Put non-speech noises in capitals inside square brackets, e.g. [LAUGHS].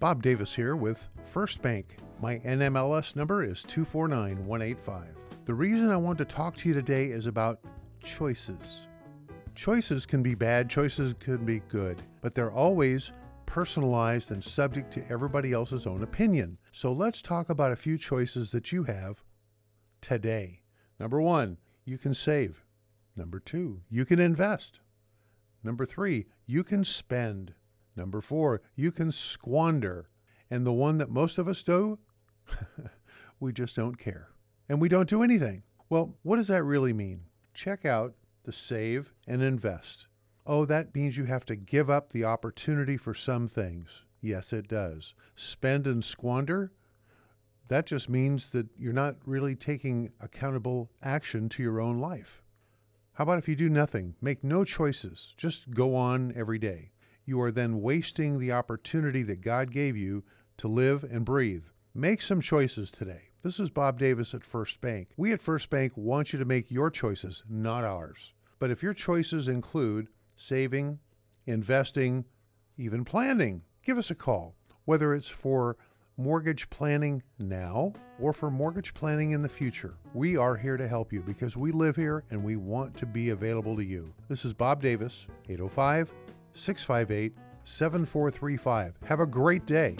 Bob Davis here with First Bank. My NMLS number is 249185. The reason I want to talk to you today is about choices. Choices can be bad, choices can be good, but they're always personalized and subject to everybody else's own opinion. So let's talk about a few choices that you have today. Number one, you can save. Number two, you can invest. Number three, you can spend. Number four, you can squander. And the one that most of us do, [LAUGHS] we just don't care. And we don't do anything. Well, what does that really mean? Check out the save and invest. Oh, that means you have to give up the opportunity for some things. Yes, it does. Spend and squander, that just means that you're not really taking accountable action to your own life. How about if you do nothing, make no choices, just go on every day? You are then wasting the opportunity that God gave you to live and breathe. Make some choices today. This is Bob Davis at First Bank. We at First Bank want you to make your choices, not ours. But if your choices include saving, investing, even planning, give us a call. Whether it's for mortgage planning now or for mortgage planning in the future, we are here to help you because we live here and we want to be available to you. This is Bob Davis, 805 658 7435. Have a great day.